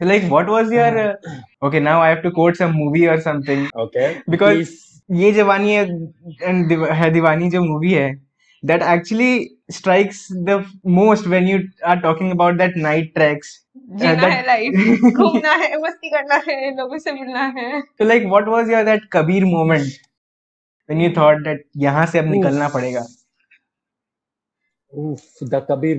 like what was your hmm. uh, okay now i have to quote some movie or something. Okay because please. ये जवानी है and है दीवानी जो movie है that actually strikes the most when you are talking about that night जीना है घूमना है करना है लोगों से मिलना है। तो like what was your that Kabir moment when you thought that यहाँ से अब निकलना पड़ेगा। Oof, the Kabir.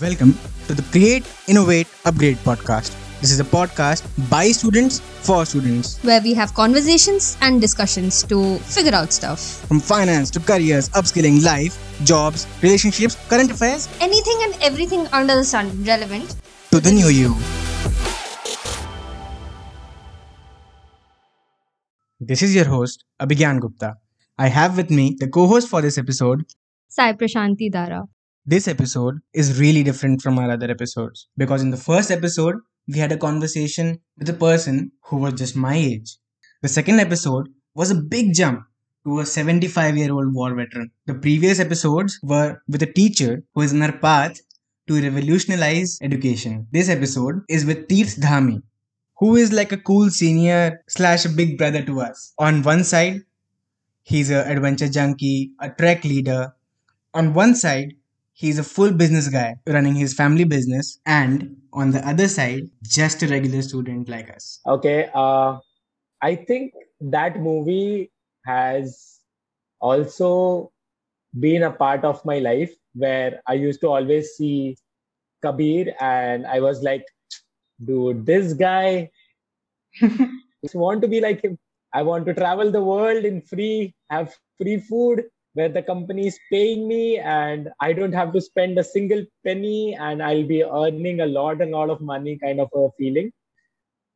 Welcome to the Create, Innovate, Upgrade podcast. This is a podcast by students for students. where we have conversations and discussions to figure out stuff. From finance to careers, upskilling, life, jobs, relationships, current affairs Anything and everything under the sun relevant. to the new you. This is your host, Abhigyan Gupta. I have with me the co host for this episode. Sai Prashanti Dara. This episode is really different from our other episodes because in the first episode, we had a conversation with a person who was just my age. The second episode was a big jump to a 75 year old war veteran. The previous episodes were with a teacher who is on her path to revolutionize education. This episode is with Tirth Dhami, who is like a cool senior slash a big brother to us. On one side, he's a adventure junkie, a trek leader. On one side, he's a full business guy running his family business, and on the other side, just a regular student like us. Okay. Uh, I think that movie has also been a part of my life where I used to always see Kabir and I was like, dude, this guy just want to be like him. I want to travel the world in free, have free food where the company is paying me and I don't have to spend a single penny and I'll be earning a lot and a lot of money kind of a feeling.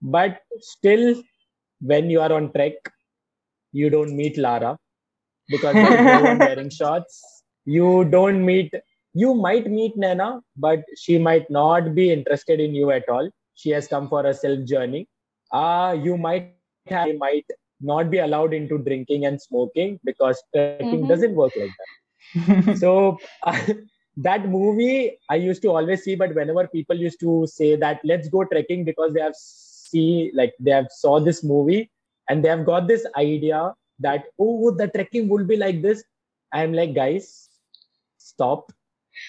But still, when you are on trek, you don't meet Lara because no one wearing shorts. You don't meet, you might meet Naina, but she might not be interested in you at all. She has come for a self journey. Uh, you might have, you might not be allowed into drinking and smoking because trekking Mhm. doesn't work like that. so that movie I used to always see, but whenever people used to say that let's go trekking because they have see like they have saw this movie and they have got this idea that oh the trekking will be like this. I'm like guys, stop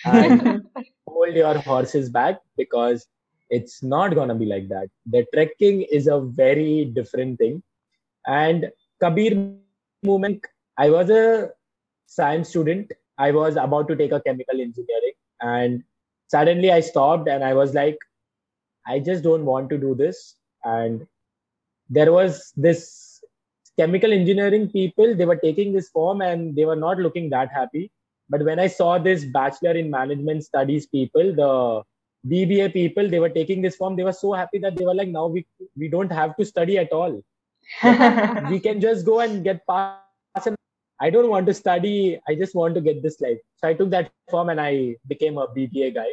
and hold your horses back because it's not gonna be like that. The trekking is a very different thing. And Kabir moment, I was a science student. I was about to take a chemical engineering, and suddenly I stopped and I was like, I just don't want to do this. And there was this chemical engineering people, they were taking this form and they were not looking that happy. But when I saw this bachelor in management studies people, the BBA people, they were taking this form, they were so happy that they were like, now we we don't have to study at all we can just go and get past and i don't want to study. I just want to get this life. So i took that form and i became a bba guy.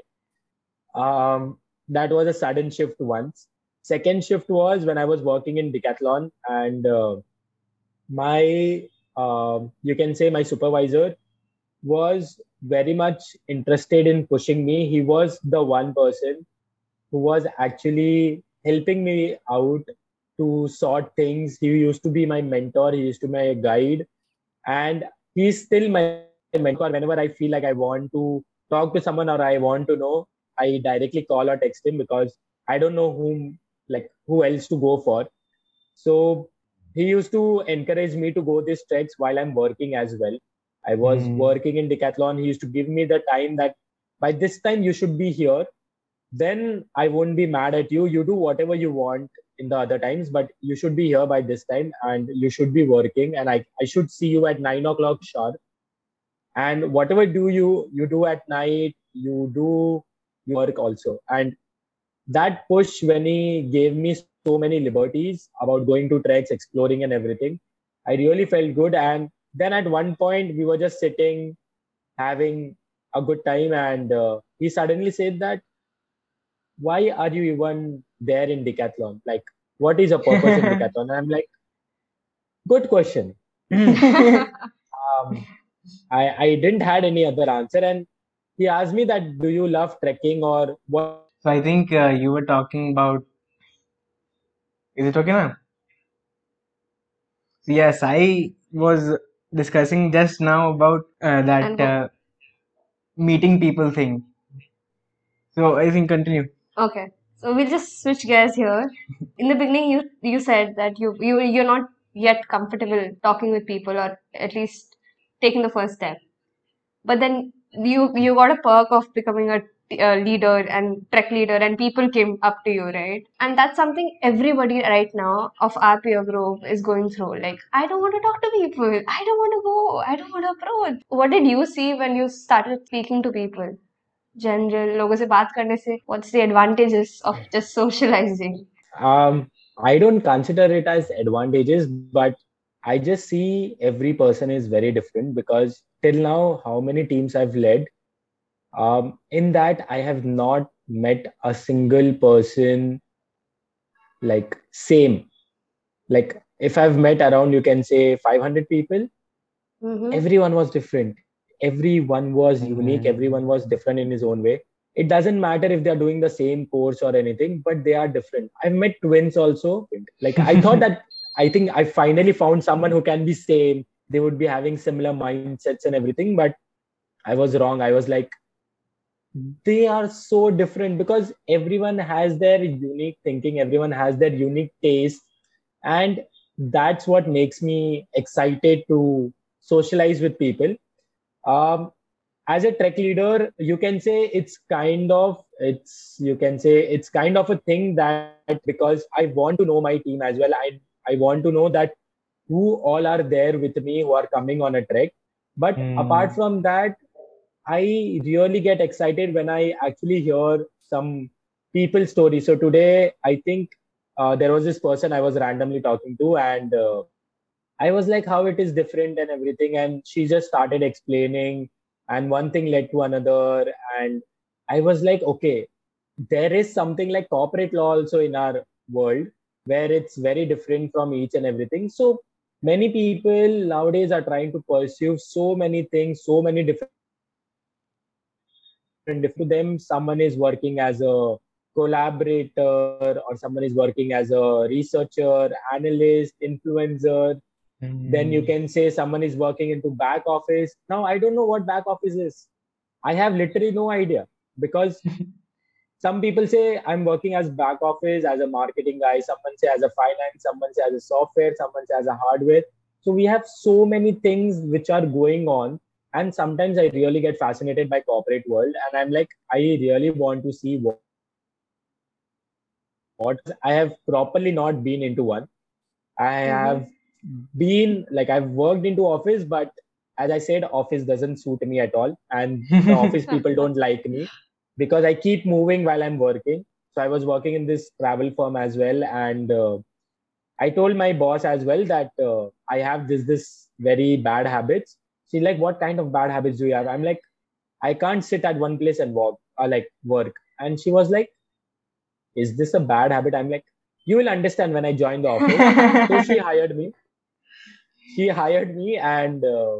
Um, that was a sudden shift once. Second shift was when i was working in decathlon and uh, my um you can say my supervisor was very much interested in pushing me. He was the one person who was actually helping me out to sort things. He used to be my mentor. He used to be my guide, and he's still my mentor. Whenever I feel like I want to talk to someone or I want to know, I directly call or text him because I don't know whom like who else to go for. So he used to encourage me to go these treks while I'm working as well. I was Hmm. working in Decathlon. He used to give me the time that by this time you should be here. Then I won't be mad at you. You do whatever you want in the other times, but you should be here by this time and you should be working. And I, I should see you at nine o'clock sharp. And whatever do you you do at night, you do work also. And that push when he gave me so many liberties about going to treks, exploring and everything, I really felt good. And then at one point we were just sitting, having a good time, and uh, he suddenly said that, "Why are you even there in decathlon? Like, what is your purpose in decathlon?" And I'm like, "Good question." um, I, I didn't had any other answer and he asked me that do you love trekking or what So I think uh, you were talking about. Is it okay now? Yes, I was discussing just now about uh, that uh, meeting people thing. So I think continue. Okay, so we'll just switch gears here. In the beginning, you you said that you you you're not yet comfortable talking with people, or at least taking the first step. But then you you got a perk of becoming a, a leader and trek leader, and people came up to you, right? And that's something everybody right now of our peer group is going through. Like, I don't want to talk to people. I don't want to go. I don't want to approach. What did you see when you started speaking to people? General लोगों से बात करने से what's the advantages of just socializing um i don't consider it as advantages but i just see every person is very different because till now how many teams i've led um in that i have not met a single person like same like if i've met around you can say 500 people mm-hmm. everyone was different everyone was unique Mhm. everyone was different in his own way. It doesn't matter if they're doing the same course or anything but they are different. I've met twins also. Like i thought that i think i finally found someone who can be same. They would be having similar mindsets and everything but i was wrong. I was like they are so different because everyone has their unique thinking everyone has their unique taste and that's what makes me excited to socialize with people um, as a trek leader you can say it's kind of it's you can say it's kind of a thing that because i want to know my team as well i i want to know that who all are there with me who are coming on a trek but Hmm. apart from that i really get excited when i actually hear some people stories so today i think uh, there was this person i was randomly talking to and uh, I was like, how it is different and everything. And she just started explaining, and one thing led to another. And I was like, okay, there is something like corporate law also in our world where it's very different from each and everything. So many people nowadays are trying to pursue so many things, so many different. different to them, someone is working as a collaborator, or someone is working as a researcher, analyst, influencer then you can say someone is working into back office. Now i don't know what back office is. I have literally no idea because some people say i'm working as back office as a marketing guy. Someone say as a finance someone say as a software someone say as a hardware. So we have so many things which are going on and sometimes i really get fascinated by corporate world and i'm like i really want to see what what i have properly not been into one. I Mhm. have been like I've worked into office, but as I said, office doesn't suit me at all, and the office people don't like me because I keep moving while I'm working. So I was working in this travel firm as well, and uh, I told my boss as well that uh, I have this this very bad habits. She's like, "What kind of bad habits do you have?" I'm like, "I can't sit at one place and work or like work," and she was like, "Is this a bad habit?" I'm like, "You will understand when I join the office." so she hired me she hired me and uh,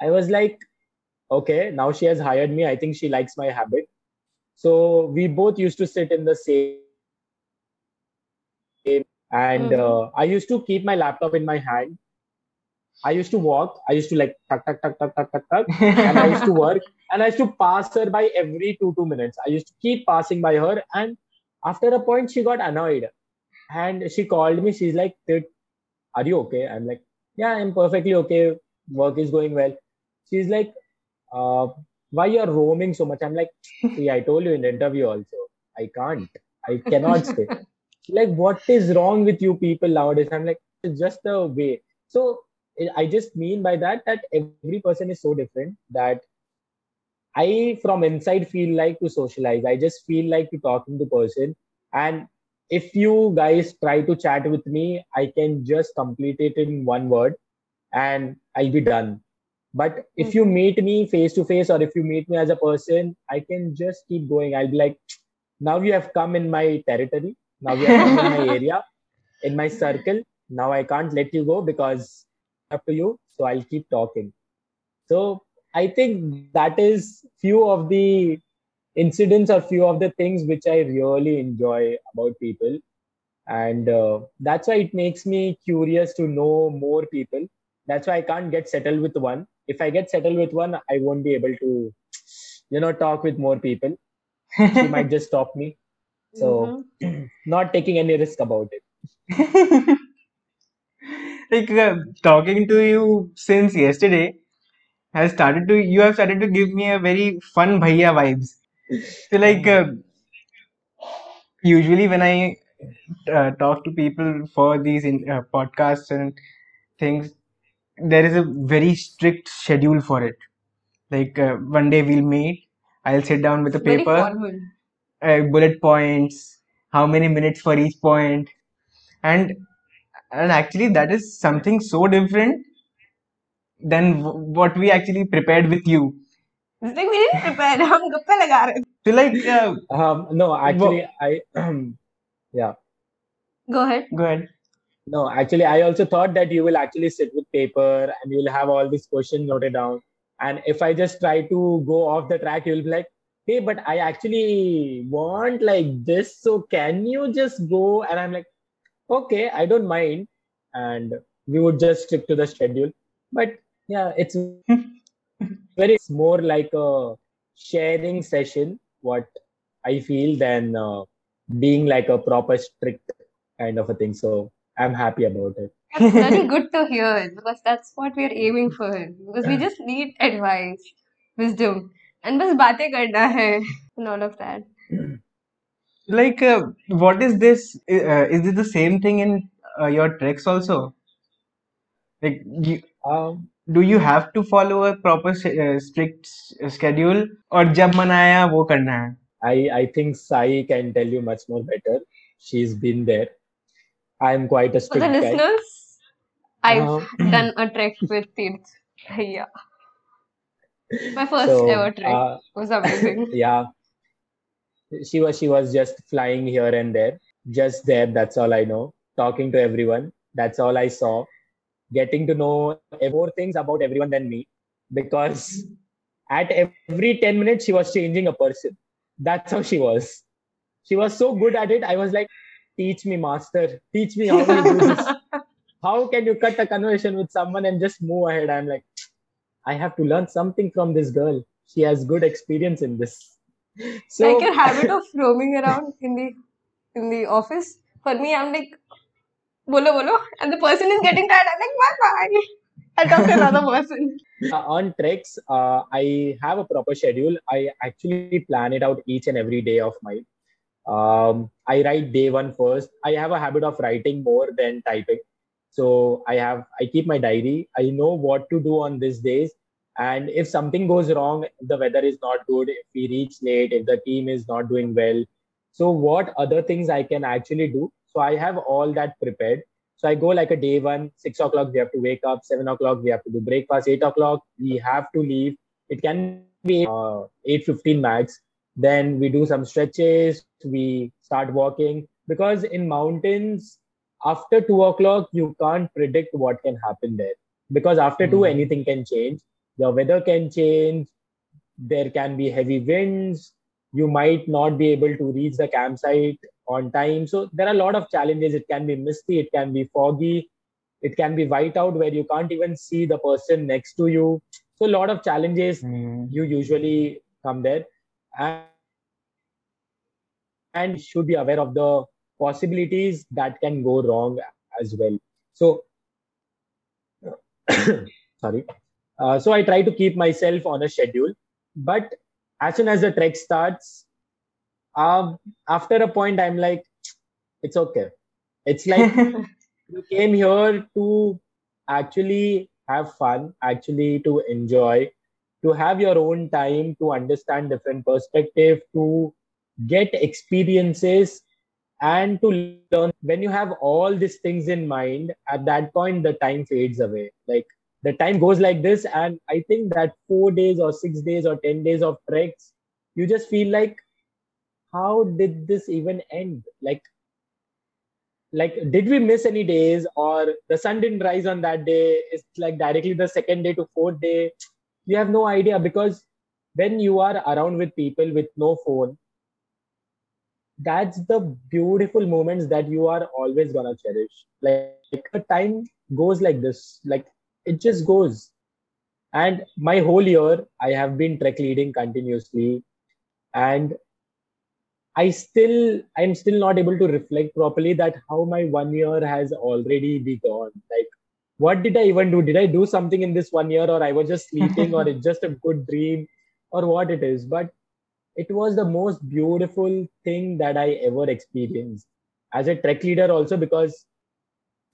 i was like okay now she has hired me. I think she likes my habit. So we both used to sit in the same and Mhm. uh, i used to keep my laptop in my hand. I used to walk. I used to like tuck tuck tuck tuck tuck tuck tuck. And i used to work. And i used to pass her by every two two minutes. I used to keep passing by her. And after a point she got annoyed. And she called me. She's like are you okay? I'm like yeah i'm perfectly okay. Work is going well. She's like uh, why you're roaming so much? I'm like see i told you in the interview also i can't. I cannot stay. Like what is wrong with you people nowadays? I'm like it's just the way. So I- just mean by that that every person is so different that i from inside feel like to socialize. I just feel like to talking to person. And if you guys try to chat with me, I can just complete it in one word and I'll be done. But if hmm. you meet me face to face or if you meet me as a person, I can just keep going. I'll be like, now you have come in my territory. Now you have come in my area, in my circle. Now I can't let you go because up to you. So I'll keep talking. So I think that is few of the incidents are few of the things which I really enjoy about people. And uh, that's why it makes me curious to know more people. That's why I can't get settled with one. If I get settled with one, I won't be able to, you know, talk with more people. She might just stop me. So, Mhm. not taking any risk about it. like uh, talking to you since yesterday has started to you have started to give me a very fun bhaiya vibes so like uh, usually when i uh, talk to people for these in, uh, podcasts and things there is a very strict schedule for it. Like uh, one day we'll meet i'll sit down with a paper uh, bullet points how many minutes for each point. And and actually that is something so different than w- what we actually prepared with you It's like we didn't prepare. हम गप्पे लगा रहे थे. so like uh, Um, no, actually, I, yeah. Go ahead. go ahead No, actually, I also thought that you will actually sit with paper and you'll have all these questions noted down. And if I just try to go off the track, you'll be like, hey, but I actually want like this. So can you just go? And I'm like, okay, I don't mind. And we would just stick to the schedule. But yeah, it's where it's more like a sharing session what i feel than uh, being like a proper strict kind of a thing. So i'm happy about it. That's very good to hear because that's what we're aiming for because we just need advice wisdom and bas baatein karna hai and all of that. Like uh, what is this uh, is it the same thing in uh, your tricks also? Like you, um do you have to follow a proper sh- uh, strict s- schedule और जब मन आया वो करना है I I think Sai can tell you much more better. She's been there. I'm quite a For the strict guy. listeners, I've Uh, done a trek with Tirth. Yeah. My first So, ever trek uh, was amazing. yeah, she was she was just flying here and there, just there. That's all I know. Talking to everyone. That's all I saw. Getting to know more things about everyone than me, because at every ten minutes she was changing a person. That's how she was. She was so good at it. I was like, teach me, master. Teach me how you do this. how can you cut a conversation with someone and just move ahead? I'm like, I have to learn something from this girl. She has good experience in this. So like your habit of roaming around in the in the office. For me, I'm like, bolo bolo, and the person is getting tired. I'm like, bye bye. I'll talk to another person. uh, on treks, uh, I have a proper schedule. I actually plan it out each and every day of mine. Um, I write day one first. I have a habit of writing more than typing. So I have I keep my diary. I know what to do on these days. And if something goes wrong, the weather is not good, if we reach late, if the team is not doing well, so what other things I can actually do? So I have all that prepared. So I go like a day one, six o'clock, we have to wake up, seven o'clock, we have to do breakfast, eight o'clock, we have to leave. It can be uh, 8.15 max. Then we do some stretches, we start walking. Because in mountains, after two o'clock, you can't predict what can happen there. Because after two, Mhm. anything can change. The weather can change. There can be heavy winds. You might not be able to reach the campsite on time. So there are a lot of challenges. It can be misty, it can be foggy, it can be white out where you can't even see the person next to you. So a lot of challenges Hmm. you usually come there. And, and should be aware of the possibilities that can go wrong as well. So sorry. Uh, so I try to keep myself on a schedule, but as soon as the trek starts, um, after a point, I'm like, it's okay. It's like you came here to actually have fun, actually to enjoy, to have your own time, to understand different perspective, to get experiences, and to learn. When you have all these things in mind, at that point, the time fades away. Like the time goes like this, and I think that four days or six days or ten days of treks, you just feel like, how did this even end? Like like did we miss any days or the sun didn't rise on that day it's like directly the second day to fourth day you have no idea because when you are around with people with no phone, that's the beautiful moments that you are always gonna cherish. Like, the time goes like this, like it just goes. And my whole year, I have been trek leading continuously, and I still, I'm still not able to reflect properly that how my one year has already be gone. Like, what did I even do? Did I do something in this one year, or I was just sleeping, or it's just a good dream, or what it is? But it was the most beautiful thing that I ever experienced as a trek leader, also because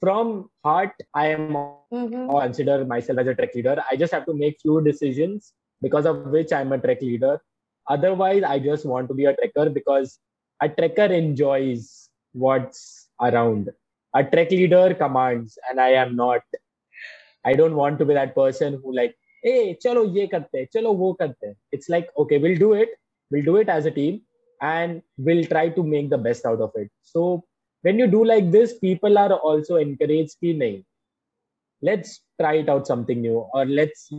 from heart, I am Mhm. or consider myself as a trek leader. I just have to make few decisions because of which I'm a trek leader. Otherwise, I just want to be a trekker because a trekker enjoys what's around. A trek leader commands, and I am not. I don't want to be that person who like, hey, chalo ye karte, chalo wo karte. hain." It's like, okay, we'll do it. We'll do it as a team, and we'll try to make the best out of it. So when you do like this, people are also encouraged ki nahi, let's try it out something new or let's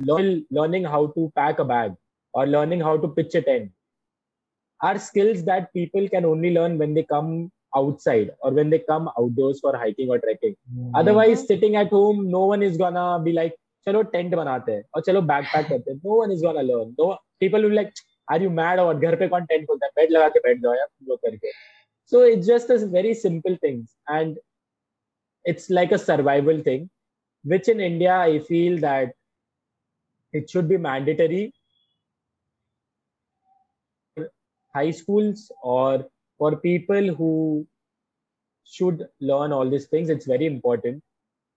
learn learning how to pack a bag or learning how to pitch a tent are skills that people can only learn when they come outside or when they come outdoors for hiking or trekking otherwise sitting at home no one is gonna be like chalo tent banate hain or chalo backpack karte hain." no one is gonna learn no people will be like are you mad or घर पे कौन tent खोलता है bed लगा के बैठ जाओ यार तुम लोग करके so it's just a very simple things and it's like a survival thing which in india i feel that it should be mandatory high schools or for people who should learn all these things. It's very important.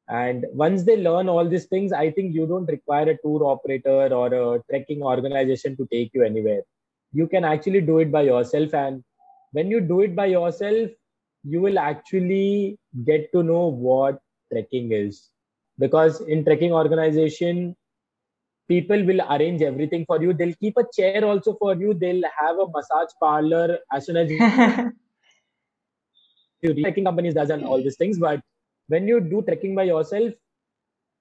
And once they learn all these things i think you don't require a tour operator or a trekking organization to take you anywhere. You can actually do it by yourself. And when you do it by yourself you will actually get to know what trekking is. Because in trekking organization people will arrange everything for you. They'll keep a chair also for you. They'll have a massage parlor as soon as you trekking companies does and all these things but when you do trekking by yourself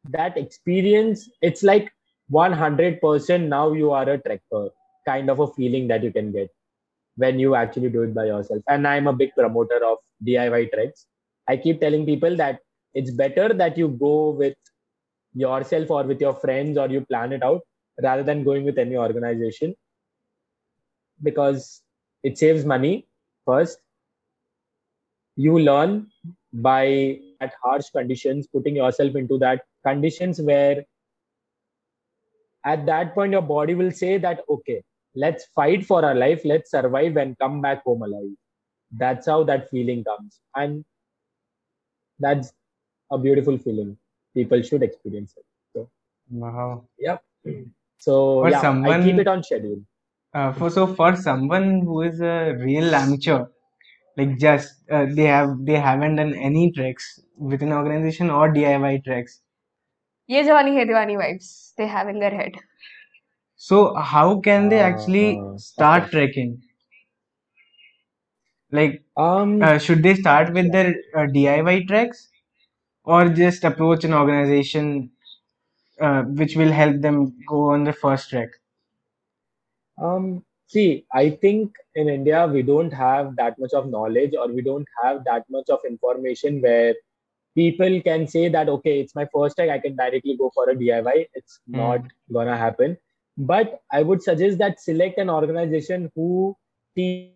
that experience it's like 100% now you are a trekker kind of a feeling that you can get when you actually do it by yourself. And i'm a big promoter of diy treks. I keep telling people that it's better that you go with yourself or with your friends or you plan it out rather than going with any organization. Because it saves money first. You learn by at harsh conditions putting yourself into that conditions where at that point your body will say that okay let's fight for our life. Let's survive and come back home alive. That's how that feeling comes. And that's a beautiful feeling people should experience it so Wow. yep so For yeah i someone- keep it on schedule Uh, for so for someone who is a real amateur, like just uh, they have they haven't done any treks within organization or DIY treks. Ye Jawani Hai Diwani vibes they have in their head. So how can they actually Uh, start okay. trekking? Like, um uh, should they start with their uh, DIY treks, or just approach an organization uh, which will help them go on the first trek? Um, see, I think in India we don't have that much of knowledge or we don't have that much of information where people can say that okay, it's my first time, I can directly go for a DIY. It's Hmm. not gonna happen. But I would suggest that select an organization who te-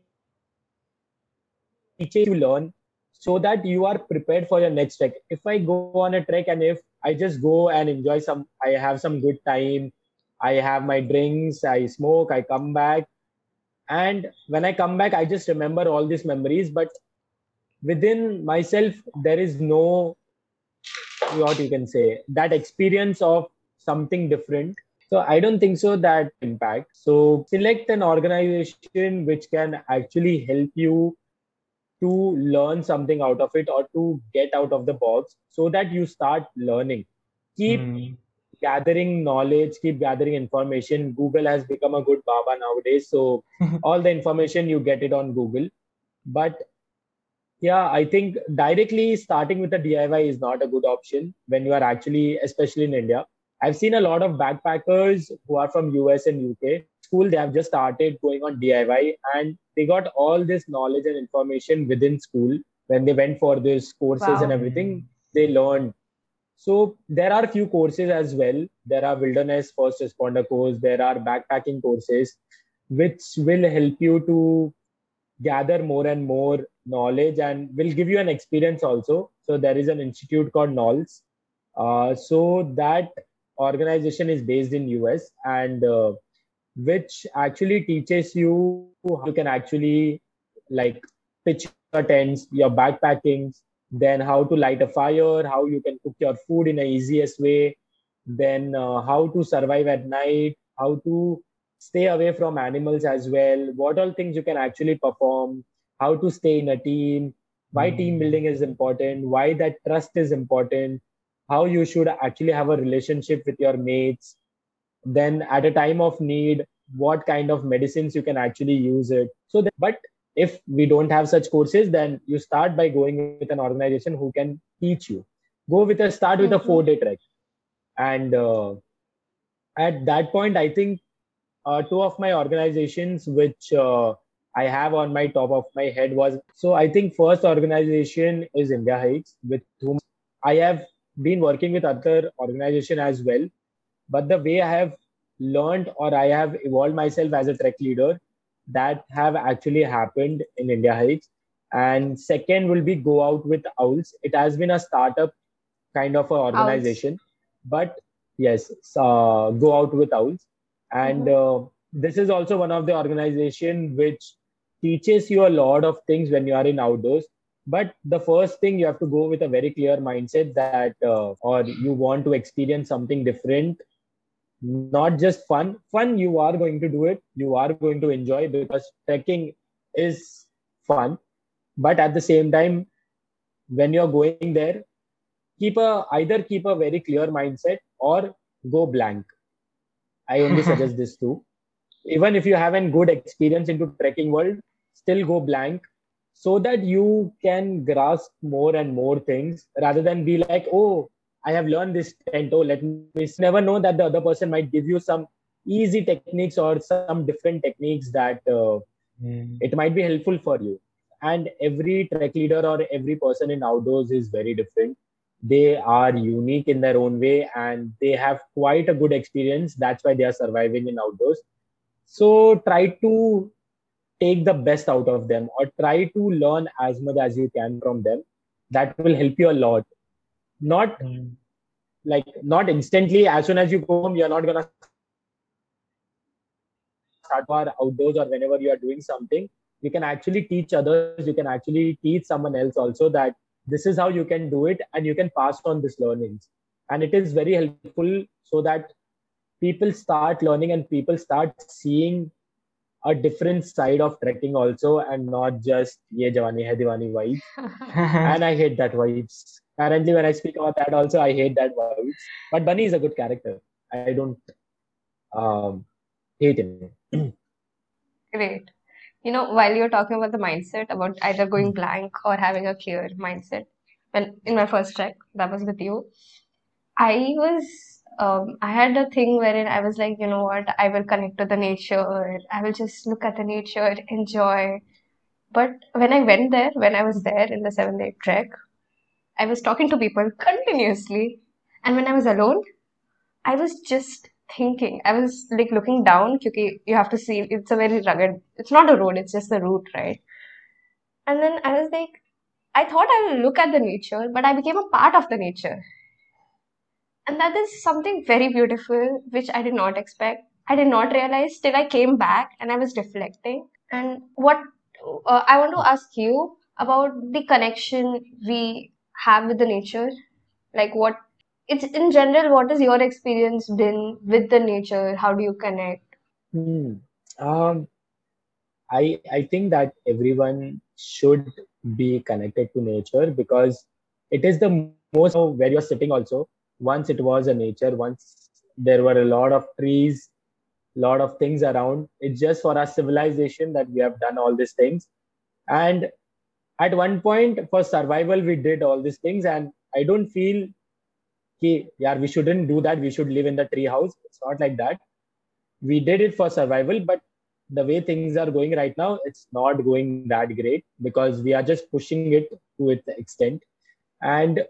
teaches you learn so that you are prepared for your next trek. If I go on a trek and if I just go and enjoy some, I have some good time, I have my drinks, I smoke, I come back. And when I come back, I just remember all these memories. But within myself, there is no, what you can say, that experience of something different. So I don't think so that impact. So select an organization which can actually help you to learn something out of it or to get out of the box so that you start learning. Keep Hmm. gathering knowledge, keep gathering information. Google has become a good baba nowadays. So all the information you get it on Google. But yeah, I think directly starting with a DIY is not a good option when you are actually, especially in India, I've seen a lot of backpackers who are from US and UK. School, they have just started going on DIY and they got all this knowledge and information within school when they went for these courses Wow. and everything. They learned. So there are few courses as well. There are wilderness first responder course. There are backpacking courses, which will help you to gather more and more knowledge and will give you an experience also. So there is an institute called NOLS. Uh, so that organization is based in US and uh, which actually teaches you how you can actually like pitch your tents, your backpacking, then how to light a fire, how you can cook your food in the easiest way, then uh, how to survive at night, how to stay away from animals as well, what all things you can actually perform, how to stay in a team, why team building is important, why that trust is important, how you should actually have a relationship with your mates, then at a time of need, what kind of medicines you can actually use it. So, that, but if we don't have such courses, then you start by going with an organization who can teach you. Go with a start with a Mhm. four day trek, and uh, at that point, I think uh, two of my organizations which uh, I have on my top of my head was so I think first organization is India Hikes with whom I have been working with other organization as well, but the way I have learned or I have evolved myself as a trek leader that have actually happened in India Hikes And second will be Go Out with Owls. It has been a startup kind of a organization, but yes, uh, Go Out with Owls. And uh, this is also one of the organization which teaches you a lot of things when you are in outdoors. But the first thing you have to go with a very clear mindset that uh, or you want to experience something different not just fun. Fun you are going to do it. You are going to enjoy because trekking is fun. But at the same time when you're going there keep a either keep a very clear mindset or go blank. I only suggest this too. Even if you have a good experience into trekking world, still go blank so that you can grasp more and more things rather than be like, oh, I have learned this tent. Oh, let me never know that the other person might give you some easy techniques or some different techniques that uh, it might be helpful for you. And every trek leader or every person in outdoors is very different. They are unique in their own way and they have quite a good experience. That's why they are surviving in outdoors. So try to take the best out of them or try to learn as much as you can from them. That will help you a lot not like not instantly as soon as you go home you're not gonna start for outdoors or whenever you are doing something. You can actually teach others. You can actually teach someone else also that this is how you can do it and you can pass on this learnings. And it is very helpful so that people start learning and people start seeing a different side of trekking also and not just ye jawani hai diwani vibes. And i hate that vibes. Currently when i speak about that also i hate that vibes. But bunny is a good character. I don't um, hate him. Great. You know, while you're talking about the mindset, about either going blank or having a clear mindset, when in my first trek, that was with you, I was, um, I had a thing wherein I was like, you know what, I will connect to the nature, I will just look at the nature, enjoy. But when I went there, when I was there in the seven day trek, I was talking to people continuously. And when I was alone, I was just thinking. I was like looking down because you have to see it's a very rugged, it's not a road, it's just a route, right? And then I was like, I thought I will look at the nature, but I became a part of the nature. And that is something very beautiful, which I did not expect. I did not realize till I came back and I was reflecting. And what uh, I want to ask you about the connection we have with the nature. Like, what it's in general, what has your experience been with the nature? How do you connect? Hmm. Um, I I think that everyone should be connected to nature because it is the most where you're sitting also. Once it was a nature, once there were a lot of trees, lot of things around. It's just for our civilization that we have done all these things. And at one point, for survival, we did all these things. And I don't feel ki, yeah, we shouldn't do that. We should live in the tree house. It's not like that. We did it for survival, but the way things are going right now, it's not going that great because we are just pushing it to its extent. And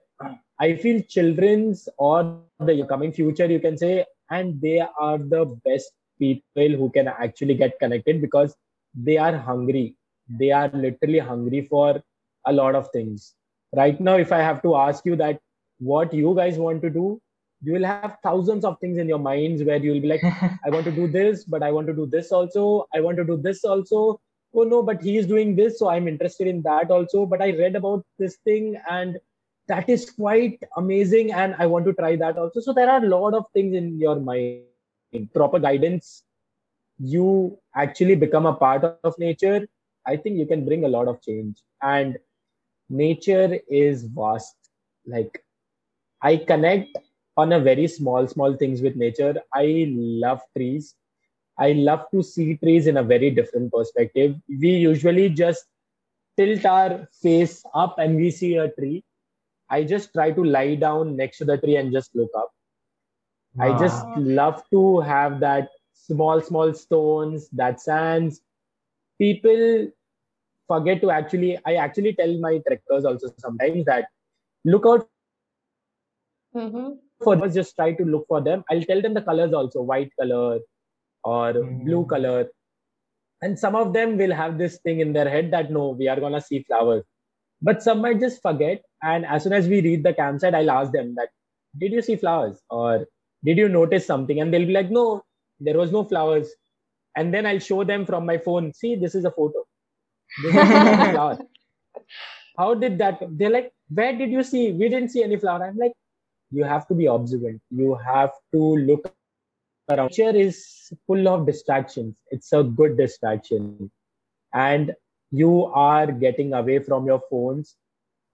I feel children's or the coming future, you can say, and they are the best people who can actually get connected because they are hungry. They are literally hungry for a lot of things. Right now, if I have to ask you that what you guys want to do, you will have thousands of things in your minds where you will be like, I want to do this, but I want to do this also. I want to do this also. Oh no, but he is doing this, so I'm interested in that also. But I read about this thing and that is quite amazing and I want to try that also. So there are a lot of things in your mind. in Proper guidance, you actually become a part of nature. I think you can bring a lot of change. And nature is vast. Like I connect on a very small, small things with nature. I love trees. I love to see trees in a very different perspective. We usually just tilt our face up and we see a tree. I just try to lie down next to the tree and just look up. Wow. I just love to have that small, small stones, that sands. People forget to actually, I actually tell my trekkers also sometimes that look out Mm-hmm. for us just try to look for them i'll tell them the colors also white color or Mm. blue color and some of them will have this thing in their head that no we are gonna see flowers but some might just forget and as soon as we reach the campsite i'll ask them that did you see flowers? Or did you notice something? And they'll be like no there was no flowers. And then i'll show them from my phone see this is a photo. This is a flower. How did that they're like where did you see? We didn't see any flower. I'm like you have to be observant. You have to look around. Nature is full of distractions. It's a good distraction. And you are getting away from your phones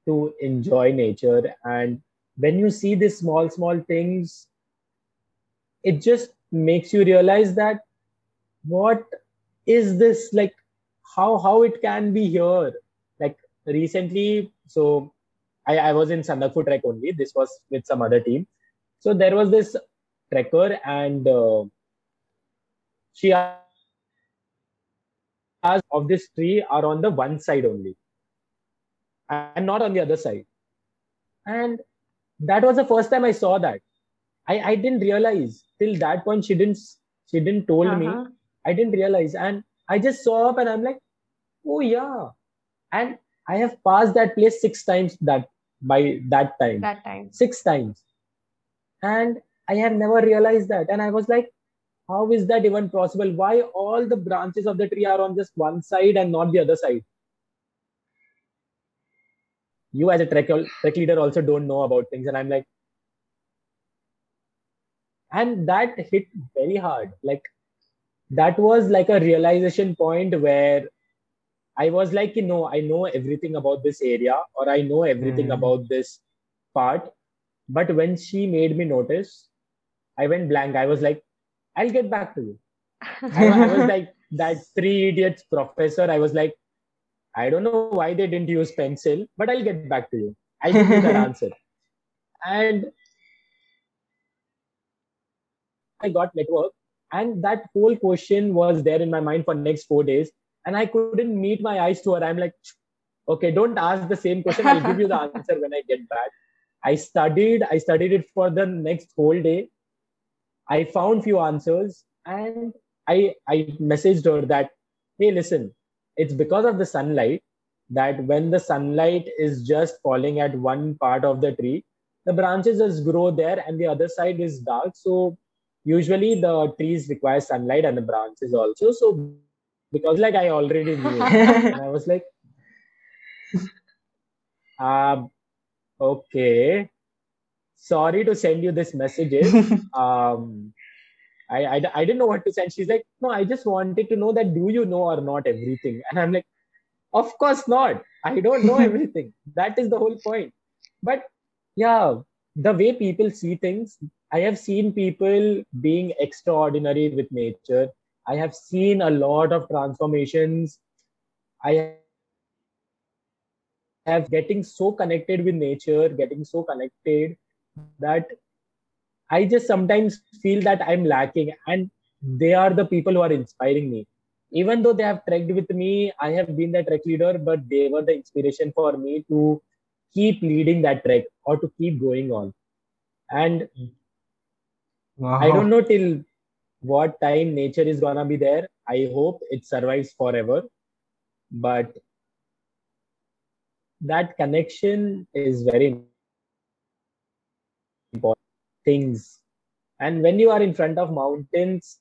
to enjoy nature and when you see these small small things it just makes you realize that what is this like how how it can be here like recently so I, I was in Sandakphu Trek only. This was with some other team. So there was this trekker, and uh, she asked of this tree are on the one side only, and not on the other side. And that was the first time I saw that. I, I didn't realize till that point she didn't she didn't told me. Uh-huh. I didn't realize, and I just saw up and I'm like, oh yeah, and I have passed that place six times that by that time That time. six times and i have never realized that and i was like how is that even possible why all the branches of the tree are on just one side and not the other side you as a trek, trek leader also don't know about things and i'm like and that hit very hard like that was like a realization point where I was like, you know, I know everything about this area or I know everything Mm. about this part. But when she made me notice, I went blank. I was like, I'll get back to you. I, I was like that three idiots professor. I was like, I don't know why they didn't use pencil, but I'll get back to you. I'll give you that answer. And I got network, and that whole question was there in my mind for next four days and I couldn't meet my eyes to her. I'm like, okay, don't ask the same question. I'll give you the answer when I get back. I studied, I studied it for the next whole day. I found few answers and I I messaged her that, hey, listen, it's because of the sunlight that when the sunlight is just falling at one part of the tree, the branches just grow there and the other side is dark. So usually the trees require sunlight and the branches also. So because like I already knew. and I was like, um, okay, sorry to send you this messages. Um, I, I, I didn't know what to send. She's like, no, I just wanted to know that do you know or not everything? And I'm like, of course not. I don't know everything. that is the whole point. But yeah, the way people see things, I have seen people being extraordinary with nature. I have seen a lot of transformations. I have getting so connected with nature, getting so connected that I just sometimes feel that I'm lacking, and they are the people who are inspiring me. Even though they have trekked with me, I have been the trek leader, but they were the inspiration for me to keep leading that trek or to keep going on. And Wow. I don't know till what time nature is gonna be there. I hope it survives forever. But that connection is very important. Things. And when you are in front of mountains,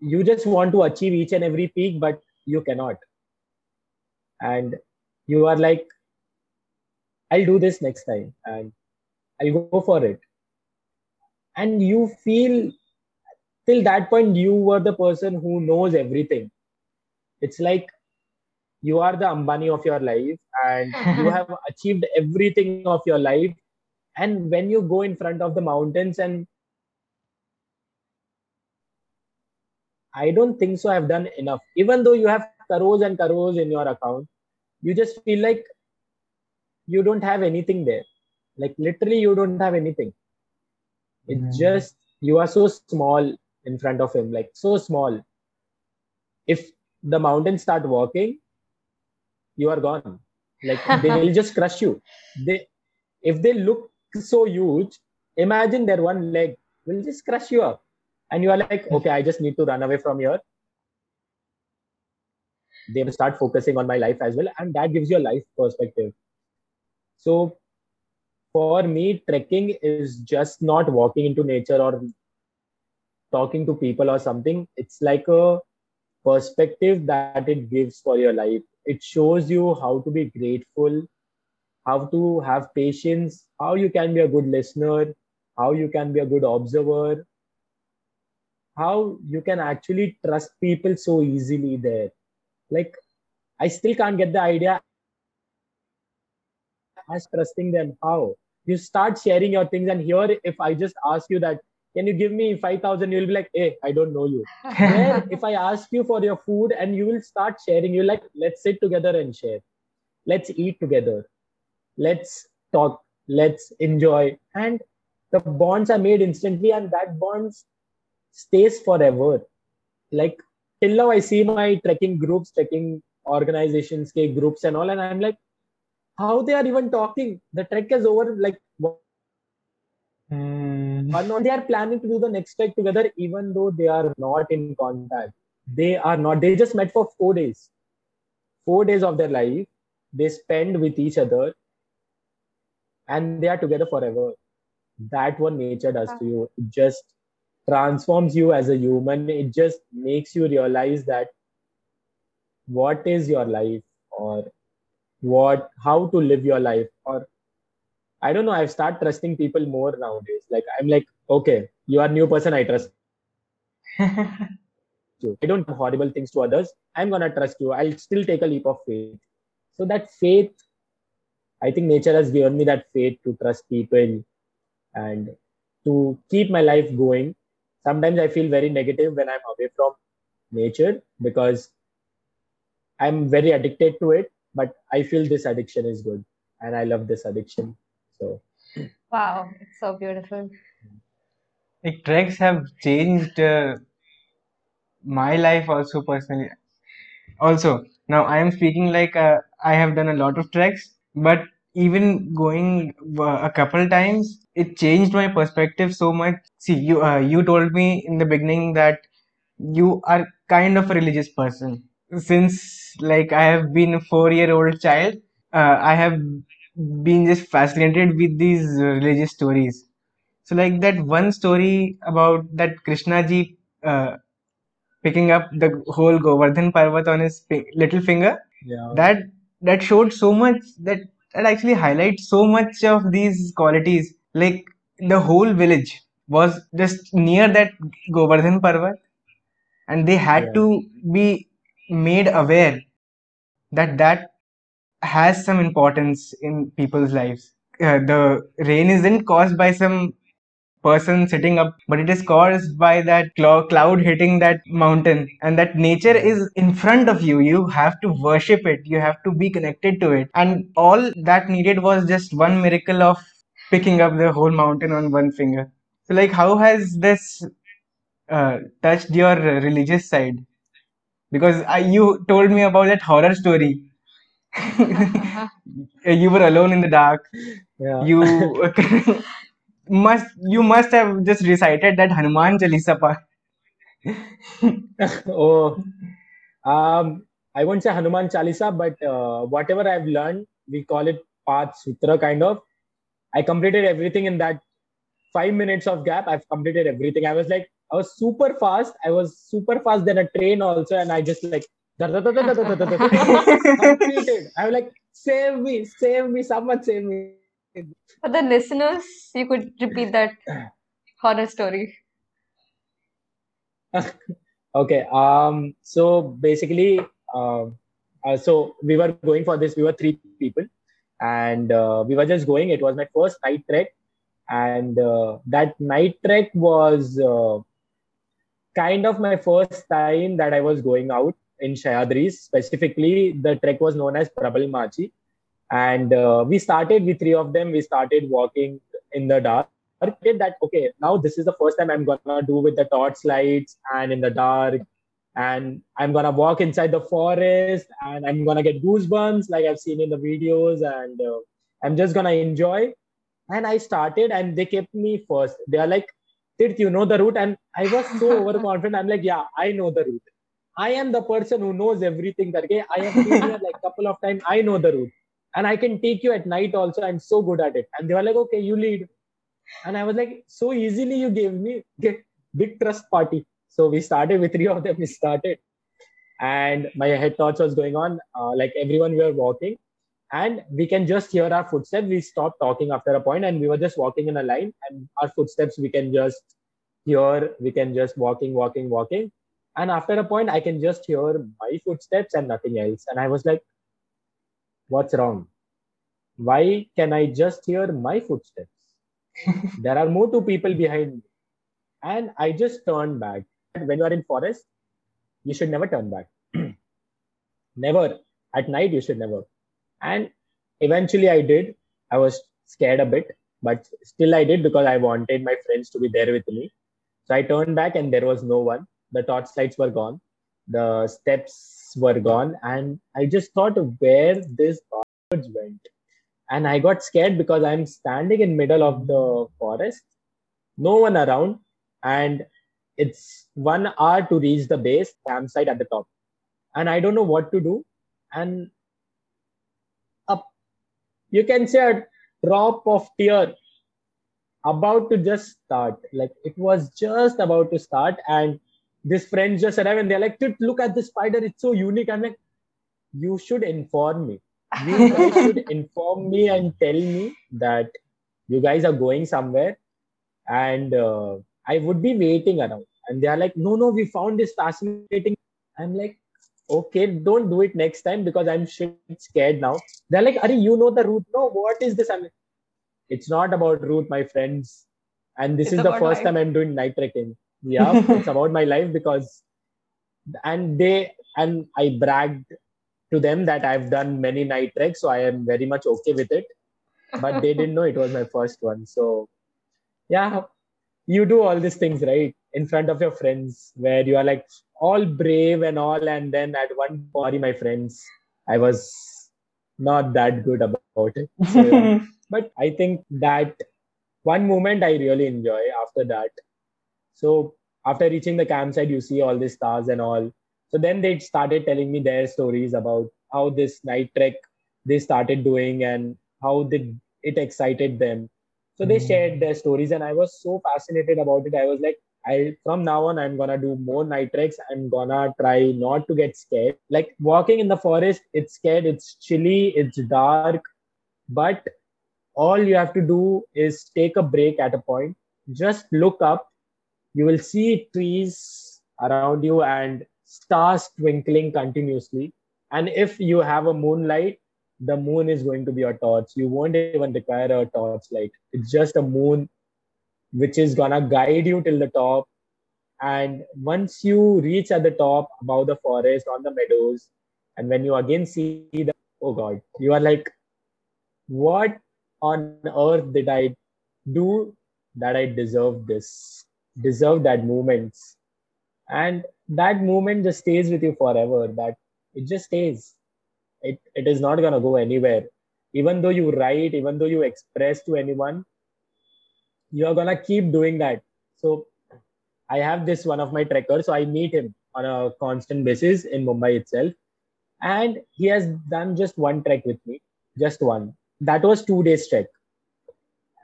you just want to achieve each and every peak, but you cannot. And you are like, I'll do this next time and I'll go for it and you feel till that point you were the person who knows everything it's like you are the ambani of your life and you have achieved everything of your life and when you go in front of the mountains and i don't think so i've done enough even though you have crores and crores in your account you just feel like you don't have anything there like literally you don't have anything it's Mm. just you are so small in front of him, like so small. If the mountains start walking, you are gone. Like they will just crush you. They if they look so huge, imagine their one leg will just crush you up. And you are like, hmm. okay, I just need to run away from here. They will start focusing on my life as well, and that gives you a life perspective. So for me, trekking is just not walking into nature or talking to people or something. It's like a perspective that it gives for your life. It shows you how to be grateful, how to have patience, how you can be a good listener, how you can be a good observer, how you can actually trust people so easily there. Like, I still can't get the idea as trusting them. How? You start sharing your things and here if i just ask you that can you give me 5000 you'll be like hey i don't know you. There if i ask you for your food and you will start sharing you like let's sit together and share. Let's eat together let's talk let's enjoy. And the bonds are made instantly and that bonds stays forever. Like till now i see my trekking groups trekking organizations K groups and all and i'm like how they are even talking? The trek is over like Mm. one or they are planning to do the next trek together even though they are not in contact. They are not. They just met for four days. Four days of their life they spend with each other and they are together forever. That what nature does to you. It just transforms you as a human. It just makes you realize that what is your life or what how to live your life or i don't know i've started trusting people more nowadays. Like i'm like okay you are a new person i trust you. I don't do horrible things to others. I'm gonna trust you. I'll still take a leap of faith. So that faith i think nature has given me that faith to trust people and to keep my life going. Sometimes i feel very negative when i'm away from nature because i'm very addicted to it but i feel this addiction is good and i love this addiction. So Wow, it's so beautiful. like treks have changed uh, my life also personally. Also now i am speaking like uh, i have done a lot of treks but even going uh, a couple times it changed my perspective so much. See you uh, you told me in the beginning that you are kind of a religious person. Since like i have been a 4 year old child uh, i have been just fascinated with these religious stories. So like that one story about that krishna ji uh, picking up the whole Govardhan Parvat on his little finger. yeah. That that showed so much that that actually highlights so much of these qualities. Like the whole village was just near that Govardhan Parvat, and they had Yeah. to be made aware that that has some importance in people's lives. Uh, the rain isn't caused by some person sitting up, but it is caused by that clou- cloud hitting that mountain, and that nature is in front of you. You have to worship it, you have to be connected to it, and all that needed was just one miracle of picking up the whole mountain on one finger. So, like, how has this uh, touched your religious side? Because I, you told me about that horror story. you were alone in the dark. Yeah. You must you must have just recited that Hanuman Chalisa part. oh, um, I won't say Hanuman Chalisa, but uh, whatever I've learned, we call it Path Sutra kind of. I completed everything in that five minutes of gap. I've completed everything. I was like, I was super fast. I was super fast than a train also, and I just like completed. I was like, save me, save me, someone save me. For the listeners, you could repeat that horror story. okay. Um. So basically, um, uh, so we were going for this. We were three people, and uh, we were just going. It was my first night trek, and uh, that night trek was uh, kind of my first time that I was going out in Sahyadris. Specifically, the trek was known as Prabal Machi, and uh, we started with three of them. We started walking in the dark. Did that okay? Now this is the first time I'm gonna do with the torch lights and in the dark and I'm gonna walk inside the forest and I'm gonna get goosebumps like I've seen in the videos and uh, I'm just gonna enjoy. And I started and they kept me first. They are like, did you know the route? And I was so overconfident. I'm like, yeah, I know the route. I am the person who knows everything. Karke. I have been here like a couple of times. I know the route. And I can take you at night also. I'm so good at it. And they were like, okay, you lead. And I was like, so easily you gave me big trust party. So we started with three of them. We started, and my head thoughts was going on. Uh, like everyone, we were walking, and we can just hear our footsteps. We stopped talking after a point, and we were just walking in a line. And our footsteps, we can just hear. We can just walking, walking, walking. And after a point, I can just hear my footsteps and nothing else. And I was like, "What's wrong? Why can I just hear my footsteps? there are more two people behind me." And I just turned back. When you are in forest you should never turn back. Never. At night you should never. And eventually i did. I was scared a bit but still i did because i wanted my friends to be there with me. So i turned back and there was no one. The torch lights were gone. The steps were gone and i just thought of where this birds went. And i got scared because i'm standing in middle of the forest no one around and it's one hour to reach the base campsite at the top. And i don't know what to do. And up you can say a drop of tear about to just start. Like it was just about to start and this friend just arrived and they're like look at this spider. It's so unique. I'm like you should inform me. You guys should inform me and tell me that you guys are going somewhere and uh, i would be waiting around. And they are like no no we found this fascinating. I'm like okay don't do it next time because i'm shit scared now. They're like are you know the route? No what is this? I'm like, it's not about route my friends. And this It's is the first life. time i'm doing night trekking yeah it's about my life because and they and i bragged to them that i've done many night treks so i am very much okay with it. But they didn't know it was my first one so yeah. You do all these things right in front of your friends where you are like all brave and all and then at one party my friends i was not that good about it. So, but i think that one moment i really enjoy after that so after reaching the campsite you see all these stars and all. So then they started telling me their stories about how this night trek they started doing and how did it excited them. So they hmm. shared their stories and i was so fascinated about it. I was like i from now on i'm gonna do more night treks. I'm gonna try not to get scared. Like walking in the forest it's scared it's chilly it's dark. But all you have to do is take a break at a point. Just look up you will see trees around you and stars twinkling continuously. And if you have a moonlight the moon is going to be a torch. You won't even require a torch light. It's just a moon which is gonna guide you till the top. And once you reach at the top above the forest on the meadows and when you again see the oh god you are like what on earth did i do that I deserve this, deserve that moments. And that moment just stays with you forever. That it just stays. It it is not gonna go anywhere. Even though you write, even though you express to anyone, you're gonna keep doing that. So I have this one of my trekkers, so I meet him on a constant basis in Mumbai itself. And he has done just one trek with me, just one. That was two days trek.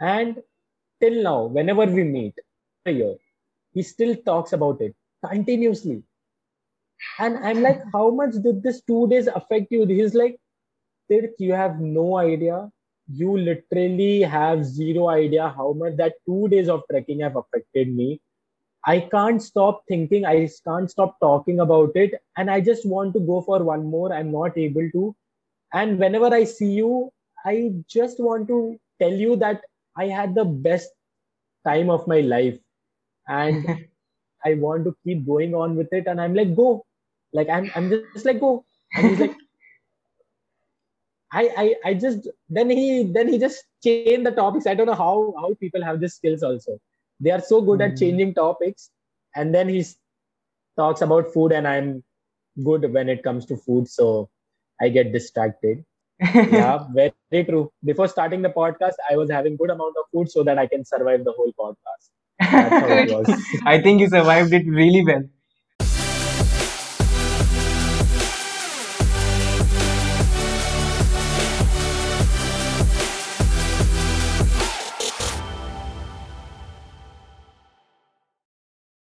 And till now, whenever we meet a year, he still talks about it continuously. And I'm like, how much did this two days affect you? He's like, you have no idea. You literally have zero idea how much that two days of trekking have affected me. I can't stop thinking. I can't stop talking about it. And I just want to go for one more. I'm not able to. And whenever I see you, I just want to tell you that I had the best time of my life. And I want to keep going on with it. And I'm like, go. Like I'm I'm just like, go. And he's like, I, I I just then he then he just changed the topics. I don't know how how people have these skills also. They are so good at Mm. changing topics, and then he talks about food, and I'm good when it comes to food, so I get distracted. Yeah, very, very true. Before starting the podcast, I was having good amount of food so that I can survive the whole podcast. That's how it was. I think you survived it really well.